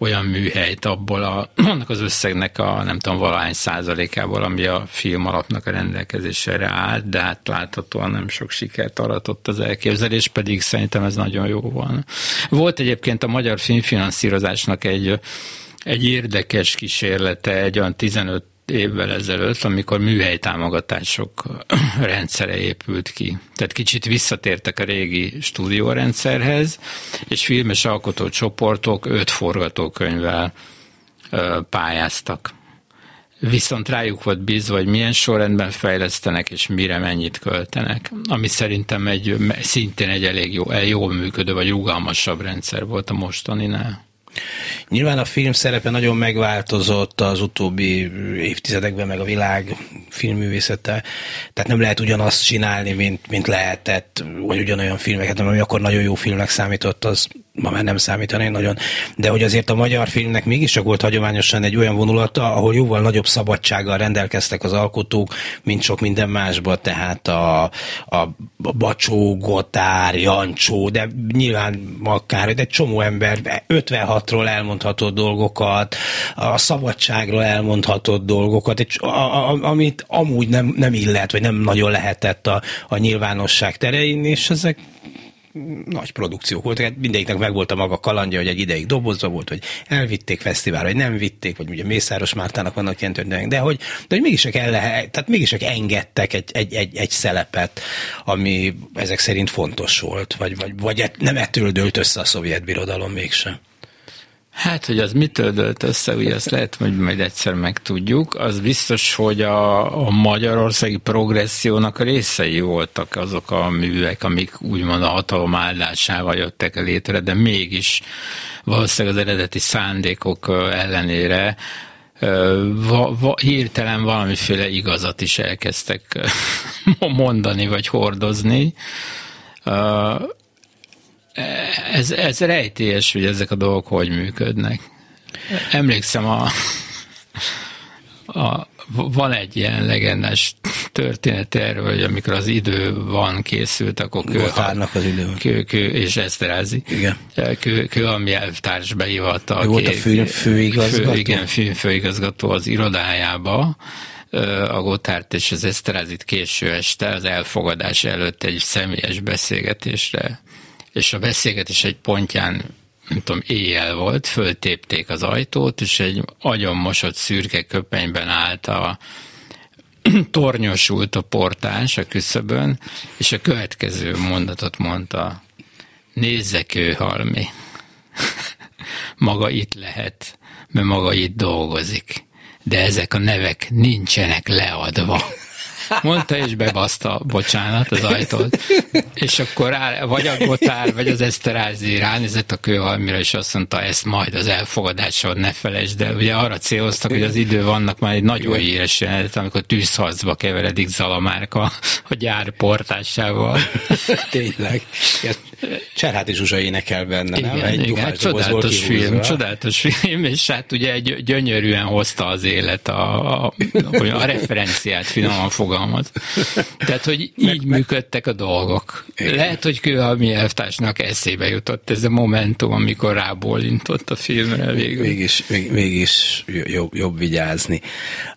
olyan műhelyt abból a, (clears throat) annak az összegnek a nem tudom valahány százalékából, ami a film alapnak a rendelkezésére állt, de hát láthatóan nem sok sikert aratott az elképzelés, pedig szerintem ez nagyon jó van. Volt egyébként a magyar filmfinanszírozásnak egy egy érdekes kísérlete, egy olyan 15 évvel ezelőtt, amikor műhely támogatások (clears throat) rendszere épült ki. Tehát kicsit visszatértek a régi stúdiórendszerhez, és filmes alkotócsoportok öt forgatókönyvvel pályáztak. Viszont rájuk volt bízva, hogy milyen sorrendben fejlesztenek, és mire mennyit költenek. Ami szerintem egy, szintén egy elég jó, jól működő, vagy rugalmasabb rendszer volt a mostaninál. Nyilván a film szerepe nagyon megváltozott az utóbbi évtizedekben, meg a világ filmművészete, tehát nem lehet ugyanazt csinálni, mint, mint lehetett, vagy ugyanolyan filmeket, ami akkor nagyon jó filmnek számított, az ma már nem számítani nagyon, de hogy azért a magyar filmnek mégiscsak volt hagyományosan egy olyan vonulata, ahol jóval nagyobb szabadsággal rendelkeztek az alkotók, mint sok minden másban, tehát a, a Bacsó, Gotár, Jancsó, de nyilván akár egy csomó ember 56-ról elmondhatott dolgokat, a szabadságról elmondhatott dolgokat, egy, a, a, amit amúgy nem, nem illet, vagy nem nagyon lehetett a, a nyilvánosság terein, és ezek nagy produkciók voltak, hát mindegyiknek megvolt a maga kalandja, hogy egy ideig dobozva volt, hogy elvitték fesztiválra, vagy nem vitték, vagy ugye Mészáros Mártának vannak ilyen történetek, de hogy, de hogy mégis el lehet, tehát mégis engedtek egy, egy, egy, egy szelepet, ami ezek szerint fontos volt, vagy, vagy, vagy nem ettől dőlt össze a szovjet birodalom mégsem. Hát, hogy az mitől dölt össze, ugye azt lehet, hogy majd egyszer megtudjuk. Az biztos, hogy a, a magyarországi progressziónak a részei voltak azok a művek, amik úgymond a hatalom áldásával jöttek létre, de mégis valószínűleg az eredeti szándékok ellenére va, va, hirtelen valamiféle igazat is elkezdtek (laughs) mondani vagy hordozni ez, ez rejtélyes, hogy ezek a dolgok hogy működnek. Emlékszem a, a van egy ilyen legendás történet erről, hogy amikor az idő van készült, akkor kő, az idő. Kő, kő, és Eszterázi. Igen. Kő, kő a nyelvtárs behívatta. Ő volt a film főigazgató? Fő, igen, film főigazgató az irodájába, a Gotárt és az Eszterázit késő este az elfogadás előtt egy személyes beszélgetésre és a beszélgetés egy pontján nem tudom, éjjel volt, föltépték az ajtót, és egy agyon mosott szürke köpenyben állt a (clears throat) tornyosult a portás a küszöbön, és a következő mondatot mondta, nézzek ő halmi. (laughs) maga itt lehet, mert maga itt dolgozik, de ezek a nevek nincsenek leadva. Mondta, és bebaszta, bocsánat, az ajtót. És akkor áll, vagy a Gotár, vagy az Eszterázi ránézett a kőhalmira, és azt mondta, ezt majd az elfogadásod ne felejtsd, de ugye arra céloztak, hogy az idő vannak már egy nagyon híres jelenet, amikor tűzharcba keveredik Zalamárka a gyár portásával. (laughs) Tényleg. Cserháti Zsuzsa énekel benne, igen, nem? Egy igen, csodálatos film, csodálatos film, és hát ugye egy gyönyörűen hozta az élet a, a, a referenciát, finoman fogalmaz. (laughs) Tehát, hogy így meg, működtek a dolgok. Igen. Lehet, hogy Kőhalmi elvtársnak eszébe jutott ez a momentum, amikor rábólintott a filmre végül. Mégis, mégis jobb, jobb vigyázni.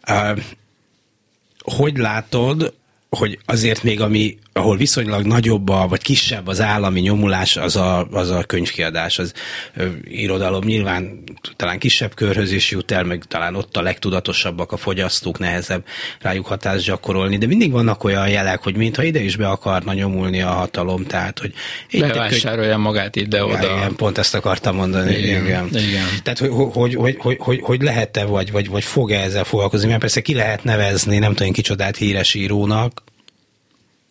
Uh, hogy látod, hogy azért még ami, ahol viszonylag nagyobb a, vagy kisebb az állami nyomulás, az a, az a könyvkiadás, az ö, irodalom nyilván talán kisebb körhöz is jut el, meg talán ott a legtudatosabbak a fogyasztók, nehezebb rájuk hatást gyakorolni, de mindig vannak olyan jelek, hogy mintha ide is be akarna nyomulni a hatalom, tehát hogy bevásárolja könyv... magát ide-oda. Ja, igen, pont ezt akartam mondani. Igen, igen. igen. Tehát, hogy, hogy, hogy, hogy, hogy, hogy lehet-e, vagy, vagy, vagy fog-e ezzel foglalkozni, mert persze ki lehet nevezni, nem tudom, kicsodát híres írónak,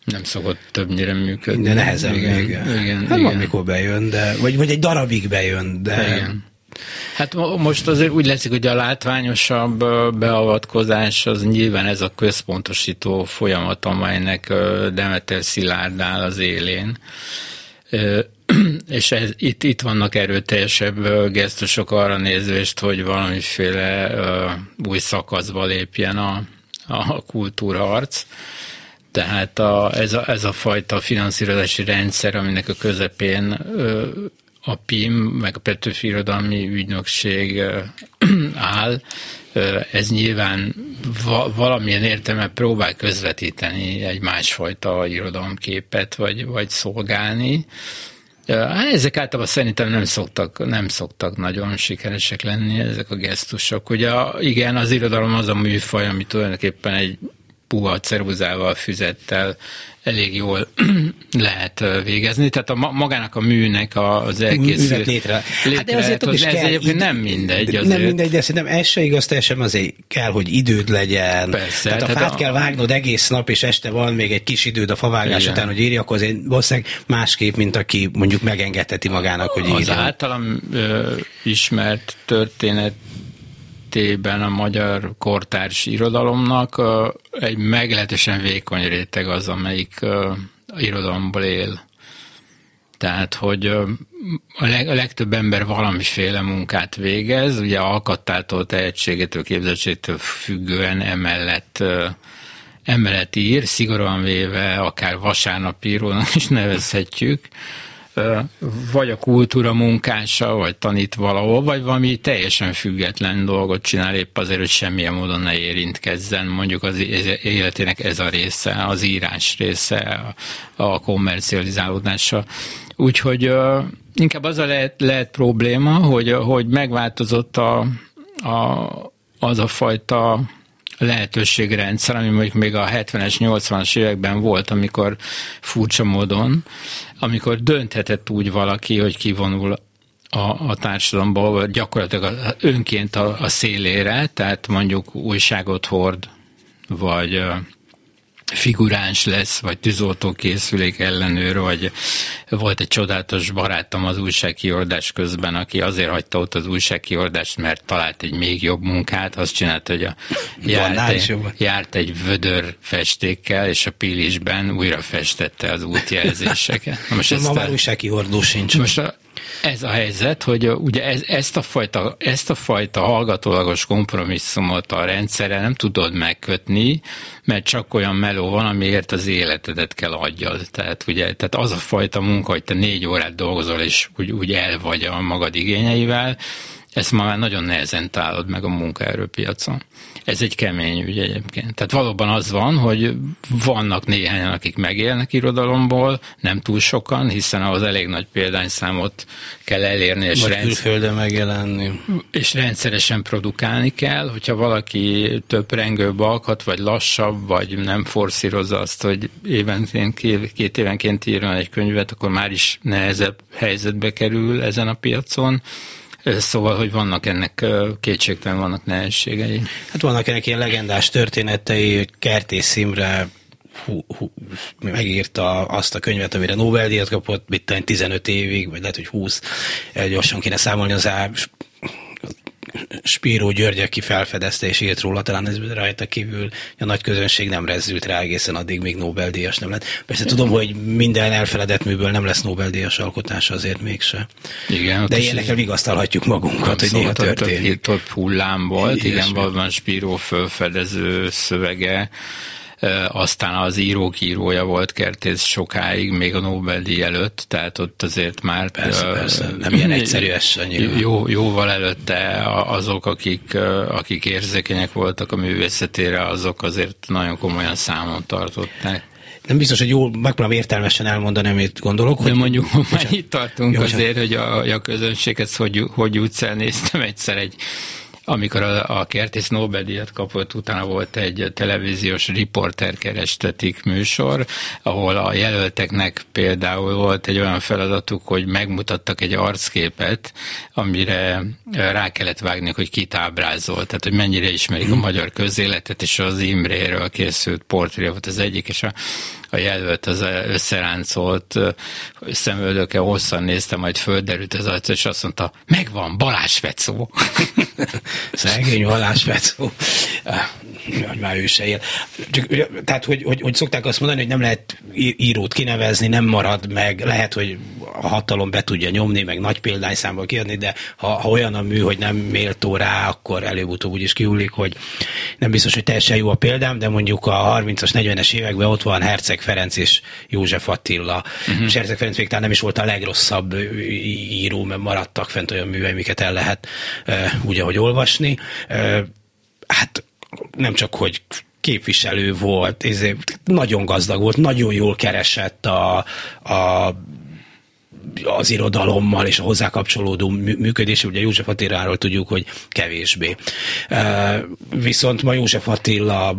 nem szokott többnyire működni. De nehezen igen, még. Igen, hát igen. amikor bejön, de, vagy, vagy egy darabig bejön, de... Igen. Hát most azért úgy leszik, hogy a látványosabb beavatkozás az nyilván ez a központosító folyamat, amelynek Demeter Szilárd áll az élén. (clears throat) És ez, itt, itt vannak erőteljesebb gesztusok arra nézvést, hogy valamiféle új szakaszba lépjen a, a kultúrharc. Tehát a, ez, a, ez a fajta finanszírozási rendszer, aminek a közepén a PIM, meg a Petőfi Irodalmi Ügynökség (clears throat) áll, ez nyilván va, valamilyen értelme próbál közvetíteni egy másfajta irodalomképet, vagy, vagy szolgálni. Hát ezek általában szerintem nem szoktak, nem szoktak nagyon sikeresek lenni, ezek a gesztusok. Ugye igen, az irodalom az a műfaj, ami tulajdonképpen egy puha ceruzával, füzettel elég jól (clears throat) lehet végezni. Tehát a magának a műnek az egész létre. létre. Hát de azért ez kell, egyébként nem mindegy. Azért. Nem mindegy, de szerintem ez se igaz, teljesen azért kell, hogy időd legyen. Persze. Tehát a tehát fát a... kell vágnod egész nap, és este van még egy kis időd a favágás Igen. után, hogy írja, akkor azért valószínűleg másképp, mint aki mondjuk megengedheti magának, hogy írja. Az általam ö, ismert történet esetében a magyar kortárs irodalomnak egy meglehetősen vékony réteg az, amelyik irodalomból él. Tehát, hogy a, leg, a legtöbb ember valamiféle munkát végez, ugye alkattától, tehetségétől, képzettségtől függően emellett emellett ír, szigorúan véve akár vasárnapírónak is nevezhetjük, vagy a kultúra munkása, vagy tanít valahol, vagy valami teljesen független dolgot csinál épp azért, hogy semmilyen módon ne érintkezzen mondjuk az életének ez a része, az írás része, a kommercializálódása. Úgyhogy inkább az a lehet, lehet probléma, hogy, hogy megváltozott a, a, az a fajta lehetőségrendszer, ami mondjuk még a 70-es, 80-as években volt, amikor furcsa módon, amikor dönthetett úgy valaki, hogy kivonul a, a társadalomból, gyakorlatilag önként a, a szélére, tehát mondjuk újságot hord, vagy figuráns lesz, vagy tűzoltókészülék ellenőr, vagy volt egy csodálatos barátom az újságkiordás közben, aki azért hagyta ott az újságkiordást, mert talált egy még jobb munkát, azt csinálta, hogy a, (laughs) járt, egy, járt egy vödör festékkel, és a pilisben újra festette az útjelzéseket. most Ma már újságkiordó sincs. Most a, ez a helyzet, hogy ugye ez, ezt, a fajta, ezt a fajta hallgatólagos kompromisszumot a rendszerre nem tudod megkötni, mert csak olyan meló van, amiért az életedet kell adjad. Tehát, ugye, tehát az a fajta munka, hogy te négy órát dolgozol, és úgy, úgy el vagy a magad igényeivel, ezt ma már nagyon nehezen találod meg a munkaerőpiacon. Ez egy kemény ügy egyébként. Tehát valóban az van, hogy vannak néhányan, akik megélnek irodalomból, nem túl sokan, hiszen ahhoz elég nagy példányszámot kell elérni. És Vagy rendszer... külföldön megjelenni. És rendszeresen produkálni kell, hogyha valaki több rengőbe akad, vagy lassabb, vagy nem forszírozza azt, hogy évenként, két évenként írjon egy könyvet, akkor már is nehezebb helyzetbe kerül ezen a piacon Szóval, hogy vannak ennek kétségtelen vannak nehézségei. Hát vannak ennek ilyen legendás történetei, Kertész Imre hú, hú, megírta azt a könyvet, amire Nobel-díjat kapott, mit 15 évig, vagy lehet, hogy 20, gyorsan kéne számolni az Spíró György, aki felfedezte és írt róla, talán ez rajta kívül a nagy közönség nem rezzült rá egészen addig, még Nobel-díjas nem lett. Persze tudom, hogy minden elfeledett műből nem lesz Nobel-díjas alkotása, azért mégse. Igen, De ilyenekkel vigasztalhatjuk magunkat, hogy néha történik. Több hullám volt, igen, valóban Spíró felfedező szövege, aztán az írók írója volt Kertész sokáig, még a Nobel-díj előtt, tehát ott azért már... Persze, uh, persze. nem ilyen egyszerű ez jó, Jóval előtte azok, akik, akik érzékenyek voltak a művészetére, azok azért nagyon komolyan számon tartották nem biztos, hogy jól megpróbálom értelmesen elmondani, amit gondolok. De hogy mondjuk már itt tartunk Jó, azért, hogy a, a közönséget hogy, hogy el, néztem egyszer egy amikor a, a Kertész Nobel-díjat kapott, utána volt egy televíziós riporter kerestetik műsor, ahol a jelölteknek például volt egy olyan feladatuk, hogy megmutattak egy arcképet, amire rá kellett vágni, hogy kit ábrázol, tehát hogy mennyire ismerik a mhm. magyar közéletet, és az Imréről készült portré volt az egyik, és a a jelölt az összeráncolt szemöldöke hosszan nézte, majd földerült az arc, és azt mondta, megvan, Balázs Fecó. (laughs) Szegény Balázs Fecó. Hogy már ő se él. Csak, tehát, hogy, hogy, hogy, szokták azt mondani, hogy nem lehet írót kinevezni, nem marad meg, lehet, hogy a hatalom be tudja nyomni, meg nagy példányszámból kiadni, de ha, ha olyan a mű, hogy nem méltó rá, akkor előbb-utóbb úgy is kiúlik, hogy nem biztos, hogy teljesen jó a példám, de mondjuk a 30-as, 40-es években ott van Herceg Ferenc és József Attila. Uh-huh. És Herceg Ferenc még talán nem is volt a legrosszabb író, mert maradtak fent olyan művei, amiket el lehet úgy, ahogy olvasni. Hát nem csak, hogy képviselő volt, nagyon gazdag volt, nagyon jól keresett a, a az irodalommal és a hozzá kapcsolódó működés, ugye József Attiláról tudjuk, hogy kevésbé. Viszont ma József Attila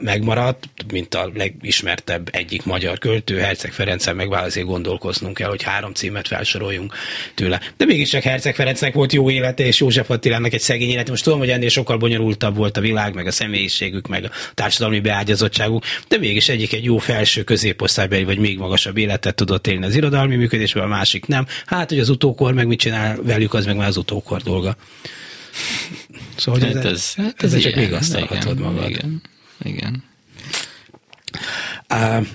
megmaradt, mint a legismertebb egyik magyar költő, Herceg Ferencen meg azért gondolkoznunk kell, hogy három címet felsoroljunk tőle. De mégiscsak Herceg Ferencnek volt jó élete, és József Attilának egy szegény élete. Most tudom, hogy ennél sokkal bonyolultabb volt a világ, meg a személyiségük, meg a társadalmi beágyazottságuk, de mégis egyik egy jó felső középosztálybeli, vagy még magasabb életet tudott élni az irodalmi működésben, a másik nem. Hát, hogy az utókor meg mit csinál velük, az meg már az utókor dolga. Szóval, hát ez, ez, hát ez, ez csak még azt igen, magad. Igen, igen. Uh,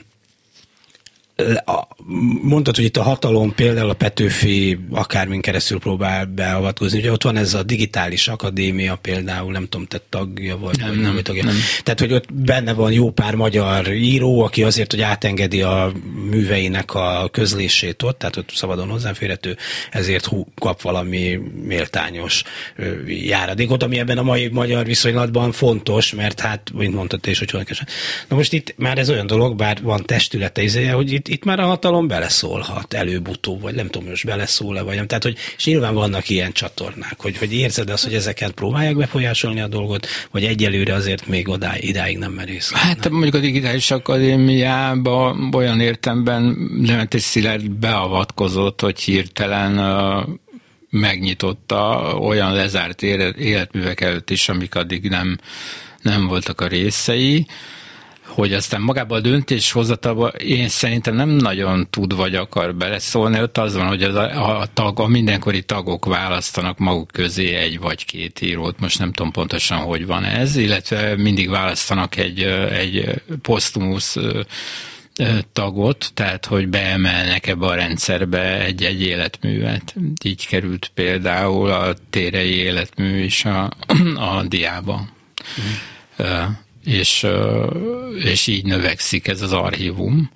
mondtad, hogy itt a hatalom például a Petőfi akármin keresztül próbál beavatkozni. Ugye ott van ez a digitális akadémia például, nem tudom, te tagja vagy, nem, vagy nem, tagja. Nem. Tehát, hogy ott benne van jó pár magyar író, aki azért, hogy átengedi a műveinek a közlését ott, tehát ott szabadon hozzáférhető, ezért kap valami méltányos járadékot, ami ebben a mai magyar viszonylatban fontos, mert hát, mint mondtad és hogy Na most itt már ez olyan dolog, bár van testülete, hogy itt, itt már a hatalom beleszólhat előbb-utóbb, vagy nem tudom, most beleszól-e, vagy nem. Tehát, hogy és nyilván vannak ilyen csatornák, hogy, hogy érzed azt, hogy ezeket próbálják befolyásolni a dolgot, vagy egyelőre azért még oda, idáig nem merész. Hát mondjuk a digitális akadémiában olyan értemben Demeter Szilárd beavatkozott, hogy hirtelen megnyitotta olyan lezárt életművek előtt is, amik addig nem, nem voltak a részei hogy aztán magában a döntéshozatalba én szerintem nem nagyon tud vagy akar beleszólni, ott az van, hogy az a, a, tag, a mindenkori tagok választanak maguk közé egy vagy két írót, most nem tudom pontosan, hogy van ez, illetve mindig választanak egy, egy posztumusz tagot, tehát hogy beemelnek ebbe a rendszerbe egy-egy életművet. Így került például a térei életmű is a, (clears throat) a diába. Mm és, és így növekszik ez az archívum,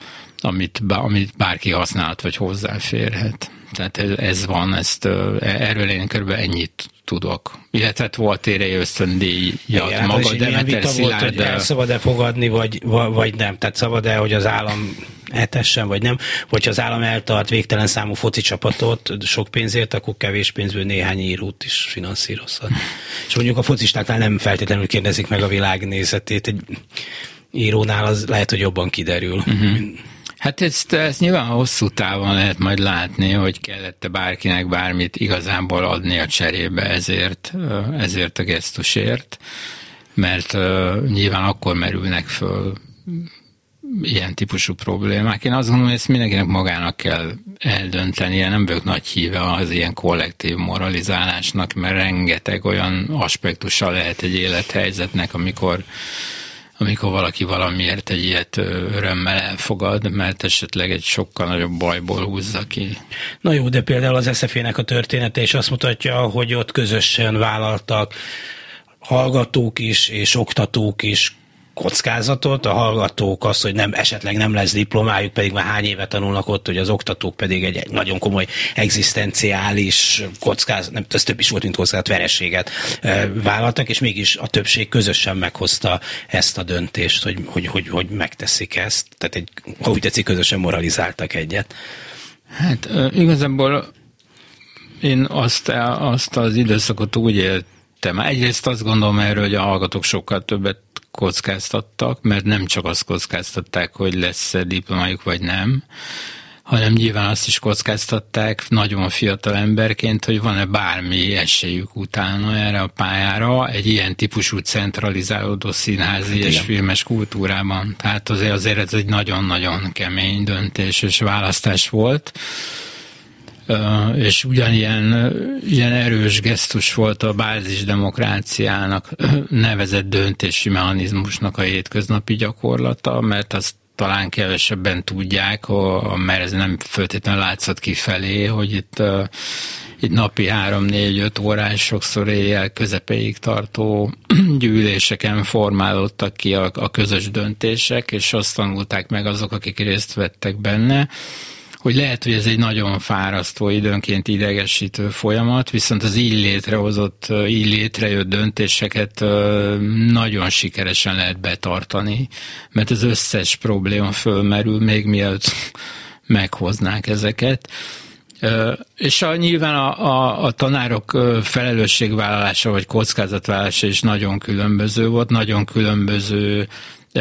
amit, amit bárki használhat, vagy hozzáférhet. Tehát ez van, ezt, erről én körülbelül ennyit tudok. Illetve hát volt térei ösztöndíjat Igen, maga, de Demeter Szilárd... Volt, hogy el szabad-e fogadni, vagy, vagy nem? Tehát szabad-e, hogy az állam etessen, vagy nem? Vagy az állam eltart végtelen számú foci csapatot sok pénzért, akkor kevés pénzből néhány írót is finanszírozhat. És mondjuk a focistáknál nem feltétlenül kérdezik meg a világ nézetét. Egy írónál az lehet, hogy jobban kiderül. Uh-huh. Hát ezt, ezt nyilván hosszú távon lehet majd látni, hogy kellett bárkinek bármit igazából adni a cserébe ezért, ezért a gesztusért, mert nyilván akkor merülnek föl ilyen típusú problémák. Én azt gondolom, hogy ezt mindenkinek magának kell eldöntenie, nem vagyok nagy híve az ilyen kollektív moralizálásnak, mert rengeteg olyan aspektusa lehet egy élethelyzetnek, amikor amikor valaki valamiért egy ilyet örömmel elfogad, mert esetleg egy sokkal nagyobb bajból húzza ki. Na jó, de például az SZF-nek a története is azt mutatja, hogy ott közösen vállaltak hallgatók is és oktatók is kockázatot, a hallgatók az, hogy nem, esetleg nem lesz diplomájuk, pedig már hány éve tanulnak ott, hogy az oktatók pedig egy nagyon komoly egzisztenciális kockázat, nem, ez több is volt, mint kockázat, verességet vállaltak, és mégis a többség közösen meghozta ezt a döntést, hogy, hogy, hogy, hogy megteszik ezt. Tehát egy, úgy tetszik, közösen moralizáltak egyet. Hát igazából én azt, azt az időszakot úgy éltem. Egyrészt azt gondolom erről, hogy a hallgatók sokkal többet kockáztattak, mert nem csak azt kockáztatták, hogy lesz-e diplomájuk vagy nem, hanem nyilván azt is kockáztatták nagyon fiatal emberként, hogy van-e bármi esélyük utána erre a pályára egy ilyen típusú centralizálódó színházi hát, és filmes kultúrában. Tehát azért, azért ez egy nagyon-nagyon kemény döntés és választás volt és ugyanilyen ilyen erős gesztus volt a bázis demokráciának nevezett döntési mechanizmusnak a hétköznapi gyakorlata, mert azt talán kevesebben tudják, mert ez nem feltétlenül látszott kifelé, hogy itt, itt napi 3-4-5 órás, sokszor éjjel közepéig tartó (clears throat) gyűléseken formálódtak ki a, a közös döntések, és azt tanulták meg azok, akik részt vettek benne, hogy lehet, hogy ez egy nagyon fárasztó, időnként idegesítő folyamat, viszont az így létrehozott, így létrejött döntéseket nagyon sikeresen lehet betartani, mert az összes probléma fölmerül, még mielőtt (laughs) meghoznák ezeket. És a, nyilván a, a, a tanárok felelősségvállalása vagy kockázatvállalása is nagyon különböző volt, nagyon különböző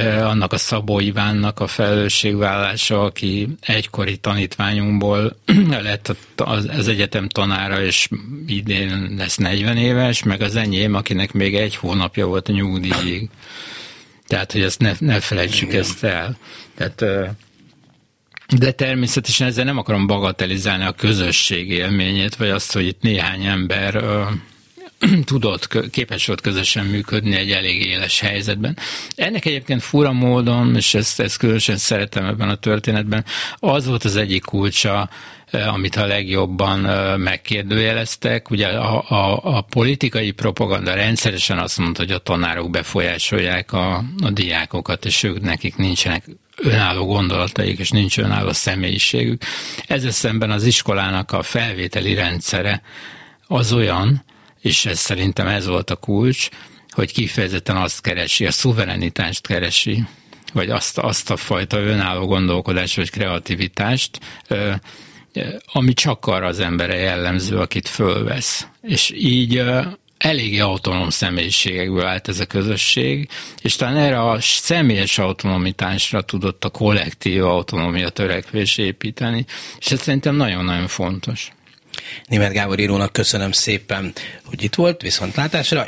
annak a Szabó Ivánnak a felelősségvállása, aki egykori tanítványunkból (clears throat) lett az, egyetem tanára, és idén lesz 40 éves, meg az enyém, akinek még egy hónapja volt a nyugdíjig. (clears throat) Tehát, hogy ezt ne, ne felejtsük Igen. ezt el. Tehát, de természetesen ezzel nem akarom bagatelizálni a közösség élményét, vagy azt, hogy itt néhány ember (clears throat) tudott, képes volt közösen működni egy elég éles helyzetben. Ennek egyébként fura módon, és ezt, ezt különösen szeretem ebben a történetben, az volt az egyik kulcsa, amit a legjobban megkérdőjeleztek. Ugye a, a, a politikai propaganda rendszeresen azt mondta, hogy a tanárok befolyásolják a, a diákokat, és ők nekik nincsenek önálló gondolataik, és nincs önálló személyiségük. Ezzel szemben az iskolának a felvételi rendszere az olyan, és ez szerintem ez volt a kulcs, hogy kifejezetten azt keresi, a szuverenitást keresi, vagy azt, azt a fajta önálló gondolkodást, vagy kreativitást, ami csak arra az embere jellemző, akit fölvesz. És így eléggé autonóm személyiségekből állt ez a közösség, és talán erre a személyes autonomitásra tudott a kollektív autonómia törekvés építeni, és ez szerintem nagyon-nagyon fontos. Német Gábor írónak köszönöm szépen, hogy itt volt, viszontlátásra.